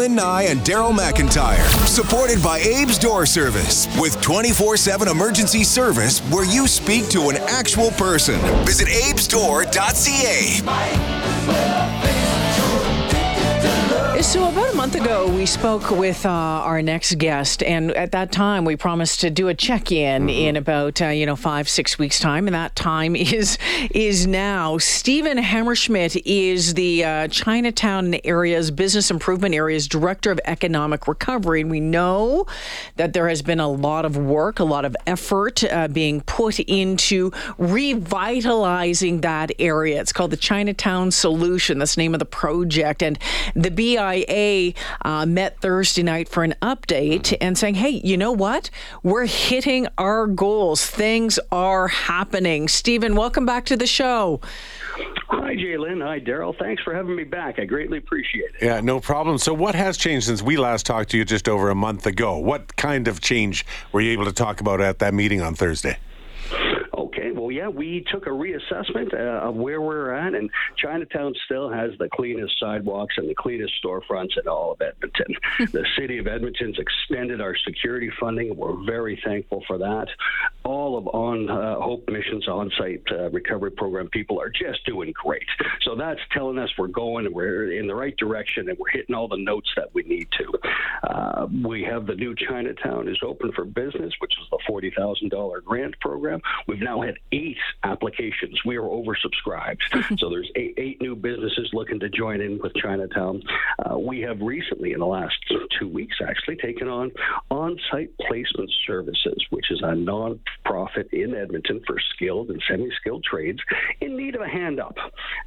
Jaylen Nye and Daryl McIntyre. Supported by Abe's Door Service with 24 7 emergency service where you speak to an actual person. Visit abesdoor.ca. So, about a month ago, we spoke with uh, our next guest, and at that time, we promised to do a check-in mm-hmm. in about uh, you know five six weeks time, and that time is is now. Stephen Hammerschmidt is the uh, Chinatown area's business improvement area's director of economic recovery, and we know that there has been a lot of work, a lot of effort uh, being put into revitalizing that area. It's called the Chinatown Solution. That's the name of the project, and the BI CIA uh, met Thursday night for an update and saying, hey, you know what? We're hitting our goals. Things are happening. Stephen, welcome back to the show. Hi, Jaylen. Hi, Daryl. Thanks for having me back. I greatly appreciate it. Yeah, no problem. So, what has changed since we last talked to you just over a month ago? What kind of change were you able to talk about at that meeting on Thursday? Yeah, we took a reassessment uh, of where we're at, and Chinatown still has the cleanest sidewalks and the cleanest storefronts in all of Edmonton. the city of Edmonton's extended our security funding. We're very thankful for that. All of on uh, Hope Mission's on-site uh, recovery program people are just doing great. So that's telling us we're going and we're in the right direction and we're hitting all the notes that we need to. Uh, we have the new Chinatown is open for business, which is the forty thousand dollar grant program. We've now had eight applications. We are oversubscribed. so there's eight, eight, new businesses looking to join in with Chinatown. Uh, we have recently, in the last two weeks, actually taken on on-site placement services, which is a non-profit in Edmonton for skilled and semi-skilled trades in need of a hand up.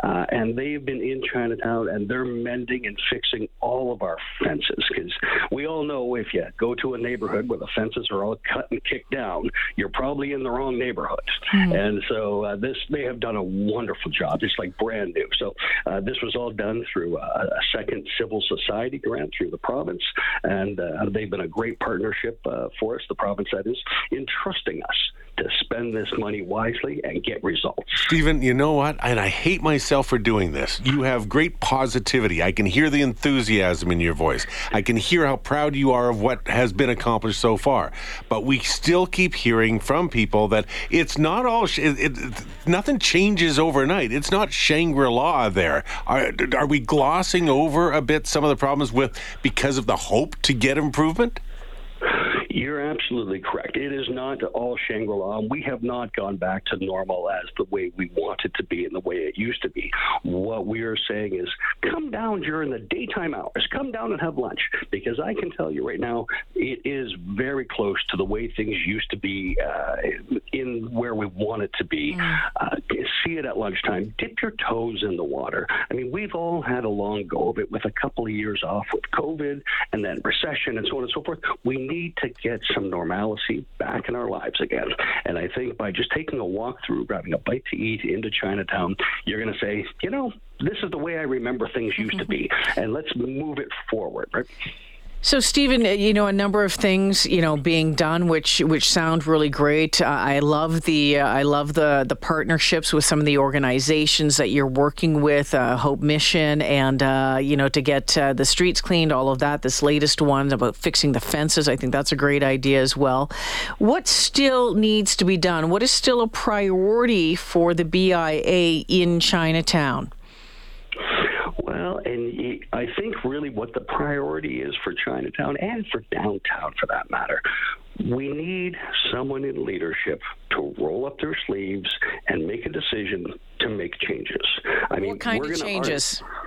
Uh, and they've been in Chinatown and they're mending and fixing all of our fences because we all know if you go to a neighborhood where the fences are all cut and kicked down, you're probably in the wrong neighborhood. Mm-hmm. And so uh, this they have done a wonderful job. It's like brand new. So uh, this was all done through a, a, second civil society grant through the province, and uh, they've been a great partnership uh, for us. The province that is in trusting us to spend this money wisely and get results. Stephen, you know what? And I hate myself for doing this. You have great positivity. I can hear the enthusiasm in your voice. I can hear how proud you are of what has been accomplished so far. But we still keep hearing from people that it's not all, it, it, nothing changes overnight. It's not Shangri La there. Are, are we glossing over a bit some of the problems with because of the hope to get improvement? You're absolutely correct. It is not all Shangri La. We have not gone back to normal as the way we want it to be and the way it used to be. What we are saying is come down during the daytime hours, come down and have lunch, because I can tell you right now, it is very close to the way things used to be uh, in where we want it to be. Mm. Uh, see it at lunchtime, dip your toes in the water. I mean, we've all had a long go of it with a couple of years off with COVID and then recession and so on and so forth. We need to get some normalcy back in our lives again. And I think by just taking a walk through, grabbing a bite to eat into Chinatown, you're going to say, you know, this is the way I remember things used to be, and let's move it forward, right? So, Stephen, uh, you know, a number of things, you know, being done, which which sound really great. Uh, I love the uh, I love the the partnerships with some of the organizations that you're working with, uh, Hope Mission, and uh, you know, to get uh, the streets cleaned, all of that. This latest one about fixing the fences, I think that's a great idea as well. What still needs to be done? What is still a priority for the BIA in Chinatown? I think really what the priority is for Chinatown and for downtown for that matter, we need someone in leadership to roll up their sleeves and make a decision to make changes. I mean, what kind of changes? Argue,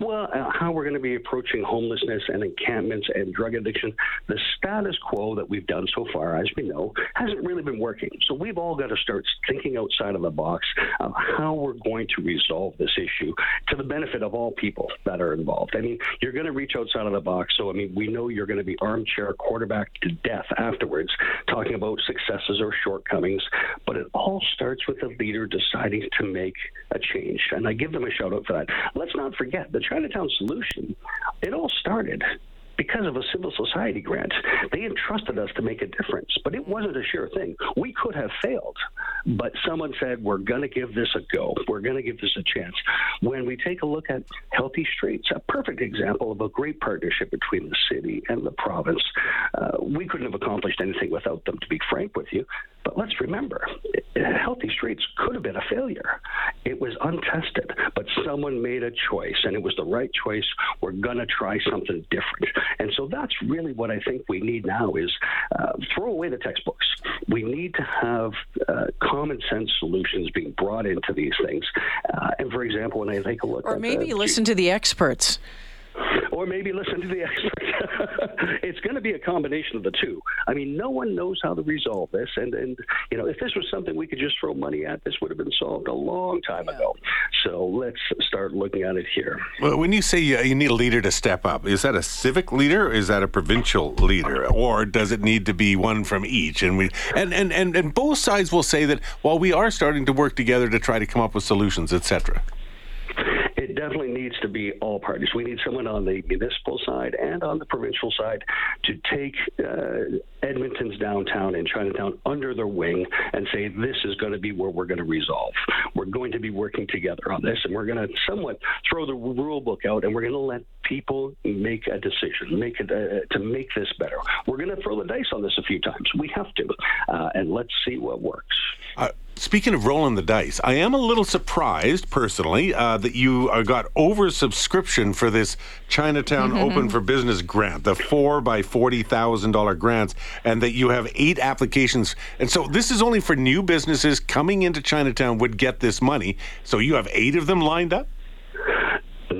well, uh, how we're going to be approaching homelessness and encampments and drug addiction, the status quo that we've done so far, as we know, hasn't really been working. So we've all got to start thinking outside of the box of how we're going to resolve this issue to the benefit of all people that are involved. I mean, you're going to reach outside of the box. So, I mean, we know you're going to be armchair quarterback to death afterwards, talking about successes or shortcomings. But it all starts with the leader deciding to make a change. And I give them a shout out for that. Let's not forget forget the Chinatown solution, it all started because of a civil society grant. They entrusted us to make a difference, but it wasn't a sure thing. We could have failed. but someone said, we're going to give this a go. We're going to give this a chance. When we take a look at Healthy Streets, a perfect example of a great partnership between the city and the province, uh, we couldn't have accomplished anything without them, to be frank with you. But let's remember, Healthy Streets could have been a failure. It was untested, but someone made a choice, and it was the right choice. We're going to try something different. And so that's really what I think we need now is uh, throw away the textbooks. We need to have uh, common sense solutions being brought into these things. Uh, and for example, when I take a look or maybe the, listen to the experts or maybe listen to the experts. it's going to be a combination of the two. I mean, no one knows how to resolve this, and and you know, if this was something we could just throw money at, this would have been solved a long time yeah. ago. So let's start looking at it here. Well, when you say you, you need a leader to step up, is that a civic leader? is that a provincial leader, or does it need to be one from each? And we and and and, and both sides will say that while we are starting to work together to try to come up with solutions, etc definitely needs to be all parties. We need someone on the municipal side and on the provincial side to take uh, Edmonton's downtown and Chinatown under their wing and say, this is going to be where we're going to resolve. We're going to be working together on this, and we're going to somewhat throw the rule book out, and we're going to let people make a decision, make it uh, to make this better. We're going to throw the dice on this a few times. We have to, uh, and let's see what works. Speaking of rolling the dice, I am a little surprised personally uh, that you uh, got oversubscription for this Chinatown mm-hmm. Open for Business grant, the four by forty thousand dollar grants, and that you have eight applications. And so this is only for new businesses coming into Chinatown would get this money. So you have eight of them lined up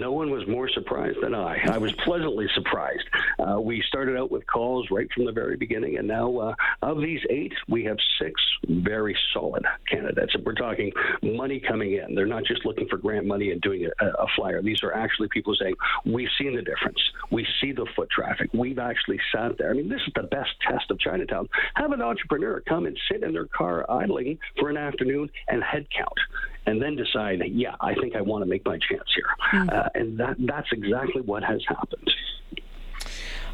no one was more surprised than I. I was pleasantly surprised. Uh, we started out with calls right from the very beginning, and now uh, of these eight, we have six very solid candidates. And we're talking money coming in. They're not just looking for grant money and doing a, a flyer. These are actually people saying, We've seen the difference. We see the foot traffic. We've actually sat there. I mean, this is the best test of Chinatown. Have an entrepreneur come and sit in their car idling for an afternoon and head count and then decide, yeah, I think I want to make my chance here. Mm. Uh, and that that's exactly what has happened.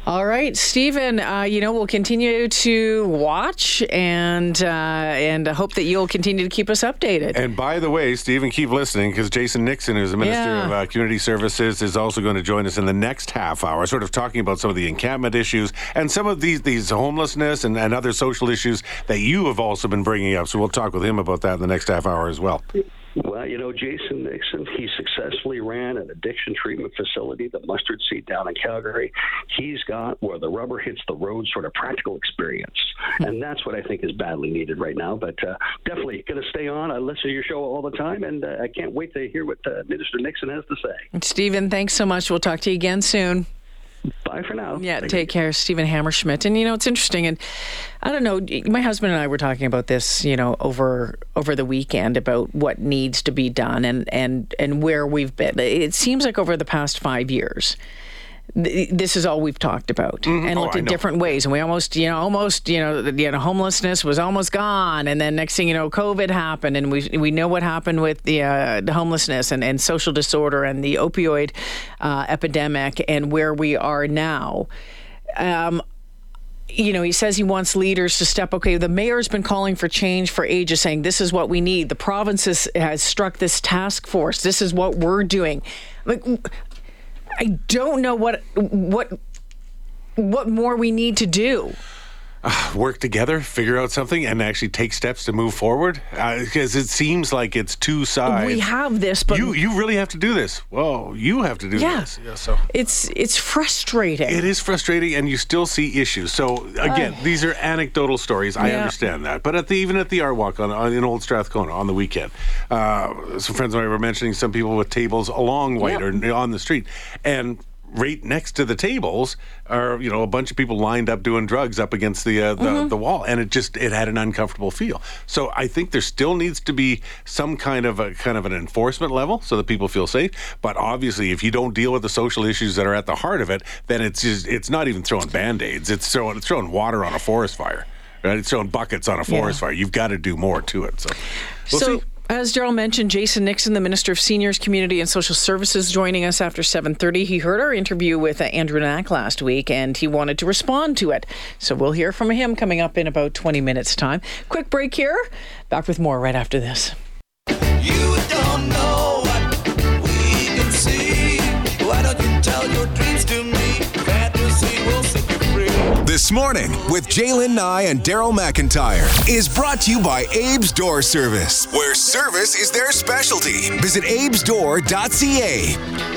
All right, Stephen. Uh, you know we'll continue to watch and uh, and hope that you'll continue to keep us updated. And by the way, Stephen, keep listening because Jason Nixon, who's the Minister yeah. of uh, Community Services, is also going to join us in the next half hour, sort of talking about some of the encampment issues and some of these these homelessness and, and other social issues that you have also been bringing up. So we'll talk with him about that in the next half hour as well. Well, you know, Jason Nixon, he successfully ran an addiction treatment facility, the Mustard Seed down in Calgary. He's got where the rubber hits the road sort of practical experience. Hmm. And that's what I think is badly needed right now. But uh, definitely going to stay on. I listen to your show all the time, and uh, I can't wait to hear what uh, Minister Nixon has to say. Stephen, thanks so much. We'll talk to you again soon. Bye for now. Yeah, Thank take you. care, Stephen Hammerschmidt. And you know, it's interesting, and I don't know. My husband and I were talking about this, you know, over over the weekend about what needs to be done and and and where we've been. It seems like over the past five years this is all we've talked about mm-hmm. and looked oh, at different ways and we almost you know almost you know you know homelessness was almost gone and then next thing you know covid happened and we we know what happened with the, uh, the homelessness and, and social disorder and the opioid uh, epidemic and where we are now um, you know, he says he wants leaders to step. Okay, the mayor's been calling for change for ages, saying this is what we need. The province has, has struck this task force. This is what we're doing. Like, I don't know what what what more we need to do. Uh, work together, figure out something, and actually take steps to move forward? Because uh, it seems like it's two sides. We have this, but you you really have to do this. Well, you have to do yeah. this. Yeah, so it's it's frustrating. It is frustrating, and you still see issues. So again, uh, these are anecdotal stories. I understand that, but at the even at the art walk on, on in Old Strathcona on the weekend, uh, some friends of mine were mentioning some people with tables along Whyte yep. or on the street, and right next to the tables are you know a bunch of people lined up doing drugs up against the uh, the, mm-hmm. the, wall. And it just it had an uncomfortable feel. So i think there still needs to be some kind of a kind of an enforcement level so that people feel safe. But obviously if you don't deal with the social issues that are at the heart of it then it's just it's not even throwing band-aids. It's throwing it's throwing water on a forest fire right? it's throwing buckets on a forest yeah. fire. You've got to do more to it so. We'll so see As Daryl mentioned, Jason Nixon, the Minister of Seniors, Community and Social Services, joining us after 7:30. He heard our interview with Andrew Knack last week, and he wanted to respond to it. So we'll hear from him coming up in about 20 minutes' time. Quick break here. Back with more right after this. This morning with Jalen Nye and Daryl McIntyre is brought to you by Abe's Door Service, where service is their specialty. Visit abesdoor.ca.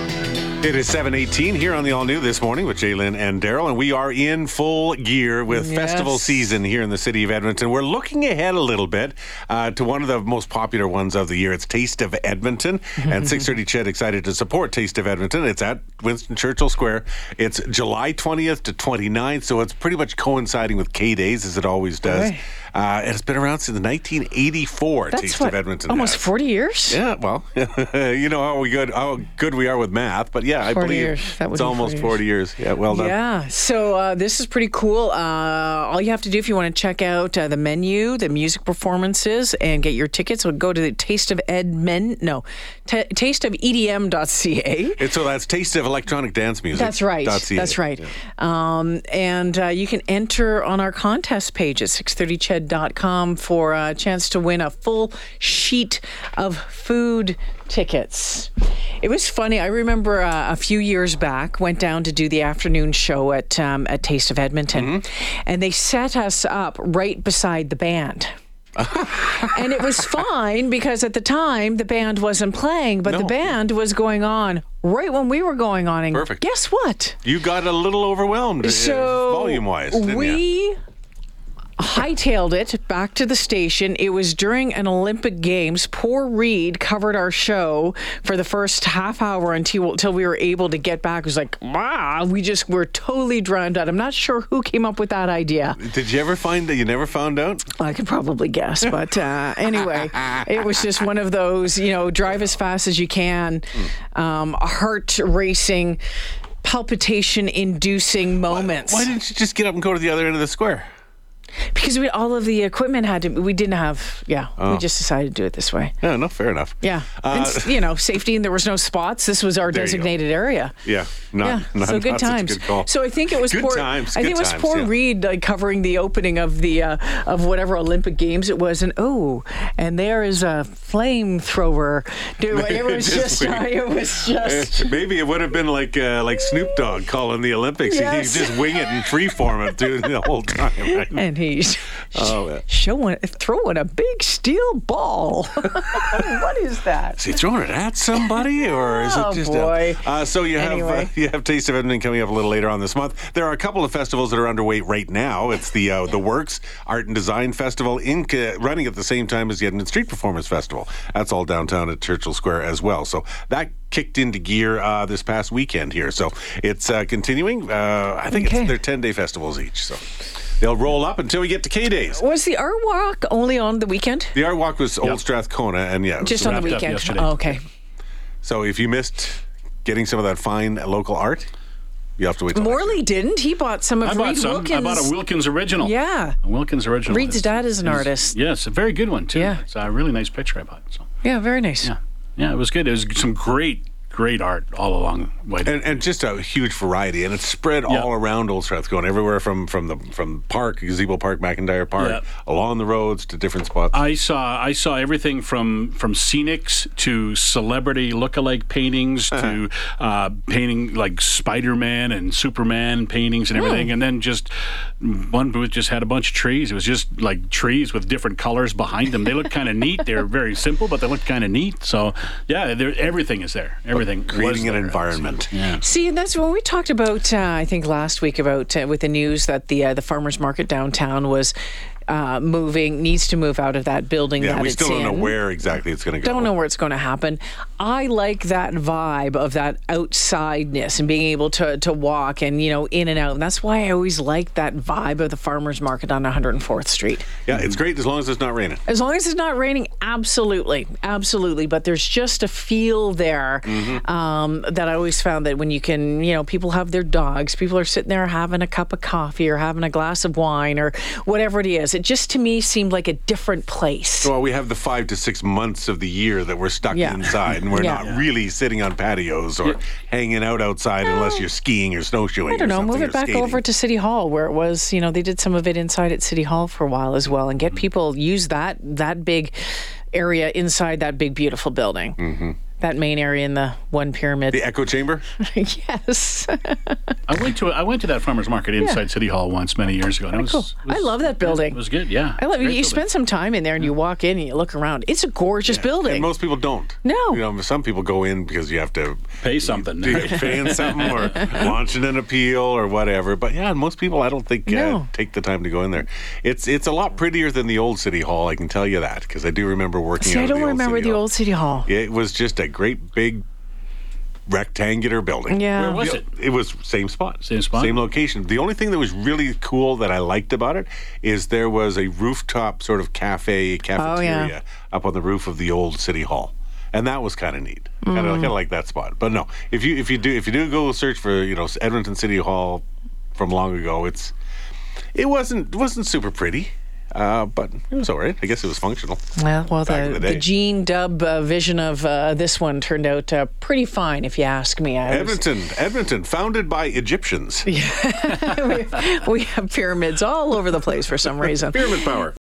It is 718 here on the All New this morning with Jalen and Daryl, and we are in full gear with Yes. festival season here in the city of Edmonton. We're looking ahead a little bit uh, to one of the most popular ones of the year. It's Taste of Edmonton, and 630 Ched excited to support Taste of Edmonton. It's at Winston Churchill Square. It's July 20th to 29th, so it's pretty much coinciding with K Days as it always does. Uh, and it's been around since 1984. That's Taste what, of Edmonton. almost has. 40 years? Yeah, well, you know how we good how good we are with math, but yeah, I believe years. That would it's almost 40 40 years. Yeah, well done. Yeah, so uh, this is pretty cool. Uh, all you have to do if you want to check out uh, the menu, the music performances, and get your tickets, would go to the Taste of Edmond, no, t- tasteofedm.ca. It's, so that's Taste of Electronic Dance Music. That's right. dot CA. That's right. Um, and uh, you can enter on our contest page at 630ched.com for a chance to win a full sheet of food tickets. It was funny. I remember uh, a few years back went down to do the afternoon show at um, at Taste of Edmonton, and they set us up right beside the band. and it was fine because at the time the band wasn't playing, but the band was going on right when we were going on. And Perfect. guess what? You got a little overwhelmed uh, So volume wise. we hightailed it back to the station. It was during an Olympic Games. Poor Reed covered our show for the first half hour until until we were able to get back. It was like, wow, we just were totally drowned out. I'm not sure who came up with that idea. Did you ever find that you never found out? I could probably guess, but uh, anyway, it was just one of those, you know, drive as fast as you can, um, heart racing, palpitation inducing moments. Why didn't you just get up and go to the other end of the square? Because we all of the equipment had to. We didn't have. Yeah, Oh. we just decided to do it this way. Yeah, no, fair enough. Yeah, and, you know, safety, and there was no spots. This was our There you go. designated area. Yeah, not, yeah, not, so good not a times. good call. So I think it was Good poor. times, I think it was times, poor yeah. Reed like covering the opening of the uh, of whatever Olympic Games it was, and oh, and there is a flamethrower. Dude, it was Just. Uh, it was just. Maybe it would have been like uh, like Snoop Dogg calling the Olympics. He- Yes. He'd just wing it and freeform it through the whole time. Right? And he's Oh, yeah. showing, throwing a big steel ball. what is that? Is he throwing it at somebody, or is Oh, it just? boy. Uh, so you have Anyway. uh, you have Taste of Edmonton coming up a little later on this month. There are a couple of festivals that are underway right now. It's the uh, the Works Art and Design Festival in running at the same time as the Edmonton Street Performance Festival. That's all downtown at Churchill Square as well. So that kicked into gear uh, this past weekend here. So it's uh, continuing. Uh, I think Okay. it's, they're ten day festivals each. So they'll roll up until we get to K days. Was the art walk only on the weekend? The art walk was Old Strathcona, and yeah, Just on the weekend. yesterday. Oh, okay. So if you missed getting some of that fine local art, you have to wait. Till next Morley didn't. He bought some of I bought Reed some. Wilkins. I bought a Wilkins original. Yeah. A Wilkins original. Reed's It's- dad is an it's- artist. Yes, a very good one too. Yeah. It's a really nice picture I bought. So Yeah, very nice. yeah, yeah, it was good. It was some great, great art all along. Way And, and just a huge variety, and it's spread Yeah. all around Old Strathcona, everywhere from from the from Park, Gazebo Park, McIntyre Park, Yeah. along the roads to different spots. I saw I saw everything from from scenics to celebrity lookalike paintings to uh, painting like Spider Man and Superman paintings and everything, and then just one booth just had a bunch of trees. It was just like trees with different colors behind them. They looked kind of neat. They were very simple, but they looked kind of neat. So yeah, everything is there. Everything was creating an there. environment. Yeah. See, that's when we talked about. Uh, I think last week about uh, with the news that the uh, the farmers market downtown was uh, moving, needs to move out of that building. Yeah, that we still don't know where exactly it's going to go. Don't know where it's going to happen. I like that vibe of that outsideness and being able to to walk and you know in and out. And that's why I always like that vibe of the farmers market on 104th Street. Yeah, it's great as long as it's not raining. As long as it's not raining, absolutely, absolutely. But there's just a feel there um, that I always found that when you can, you know, people have their dogs, people are sitting there having a cup of coffee or having a glass of wine or whatever it is. It just to me seemed like a different place. Well, we have the five to six months of the year that we're stuck Yeah. inside, and we're Yeah. not really sitting on patios or hanging out outside unless you're skiing or snowshoeing. I don't know. something, Move it back skating. over to City Hall, where it was. You know, they did some of it inside at City Hall for a while as well, and get Mm-hmm. people use that that big area inside that big beautiful building. Mm-hmm. That main area in the one pyramid. the echo chamber. yes, I went to I went to that farmers market inside City Hall once many years ago. And it was, cool. was- I love that building. It was good. Yeah, I love it. You building. spend some time in there, and you walk in and you look around. It's a gorgeous building. And most people don't. No. You know, some people go in because you have to pay something. do paying something or launching an appeal or whatever. But yeah, most people I don't think uh, No. take the time to go in there. It's it's a lot prettier than the old city hall. I can tell you that because I do remember working. See, out I don't the remember old city the hall. old City Hall. It was just a great big rectangular building. Yeah. Where was it? It was same spot. Same spot? Same location. The only thing that was really cool that I liked about it is there was a rooftop sort of cafe oh, cafeteria up on the roof of the old city hall. And that was kind of neat. Kind of mm. kind of like that spot. But no, if you if you do if you do go search for, you know, Edmonton City Hall from long ago, it's it wasn't wasn't super pretty. Uh, but it was all right. I guess it was functional. Well, well, the, the the. Gene Dub uh, vision of uh, this one turned out uh, pretty fine, if you ask me. I was- Edmonton, Edmonton, founded by Egyptians. Yeah, we have pyramids all over the place for some reason. Pyramid power.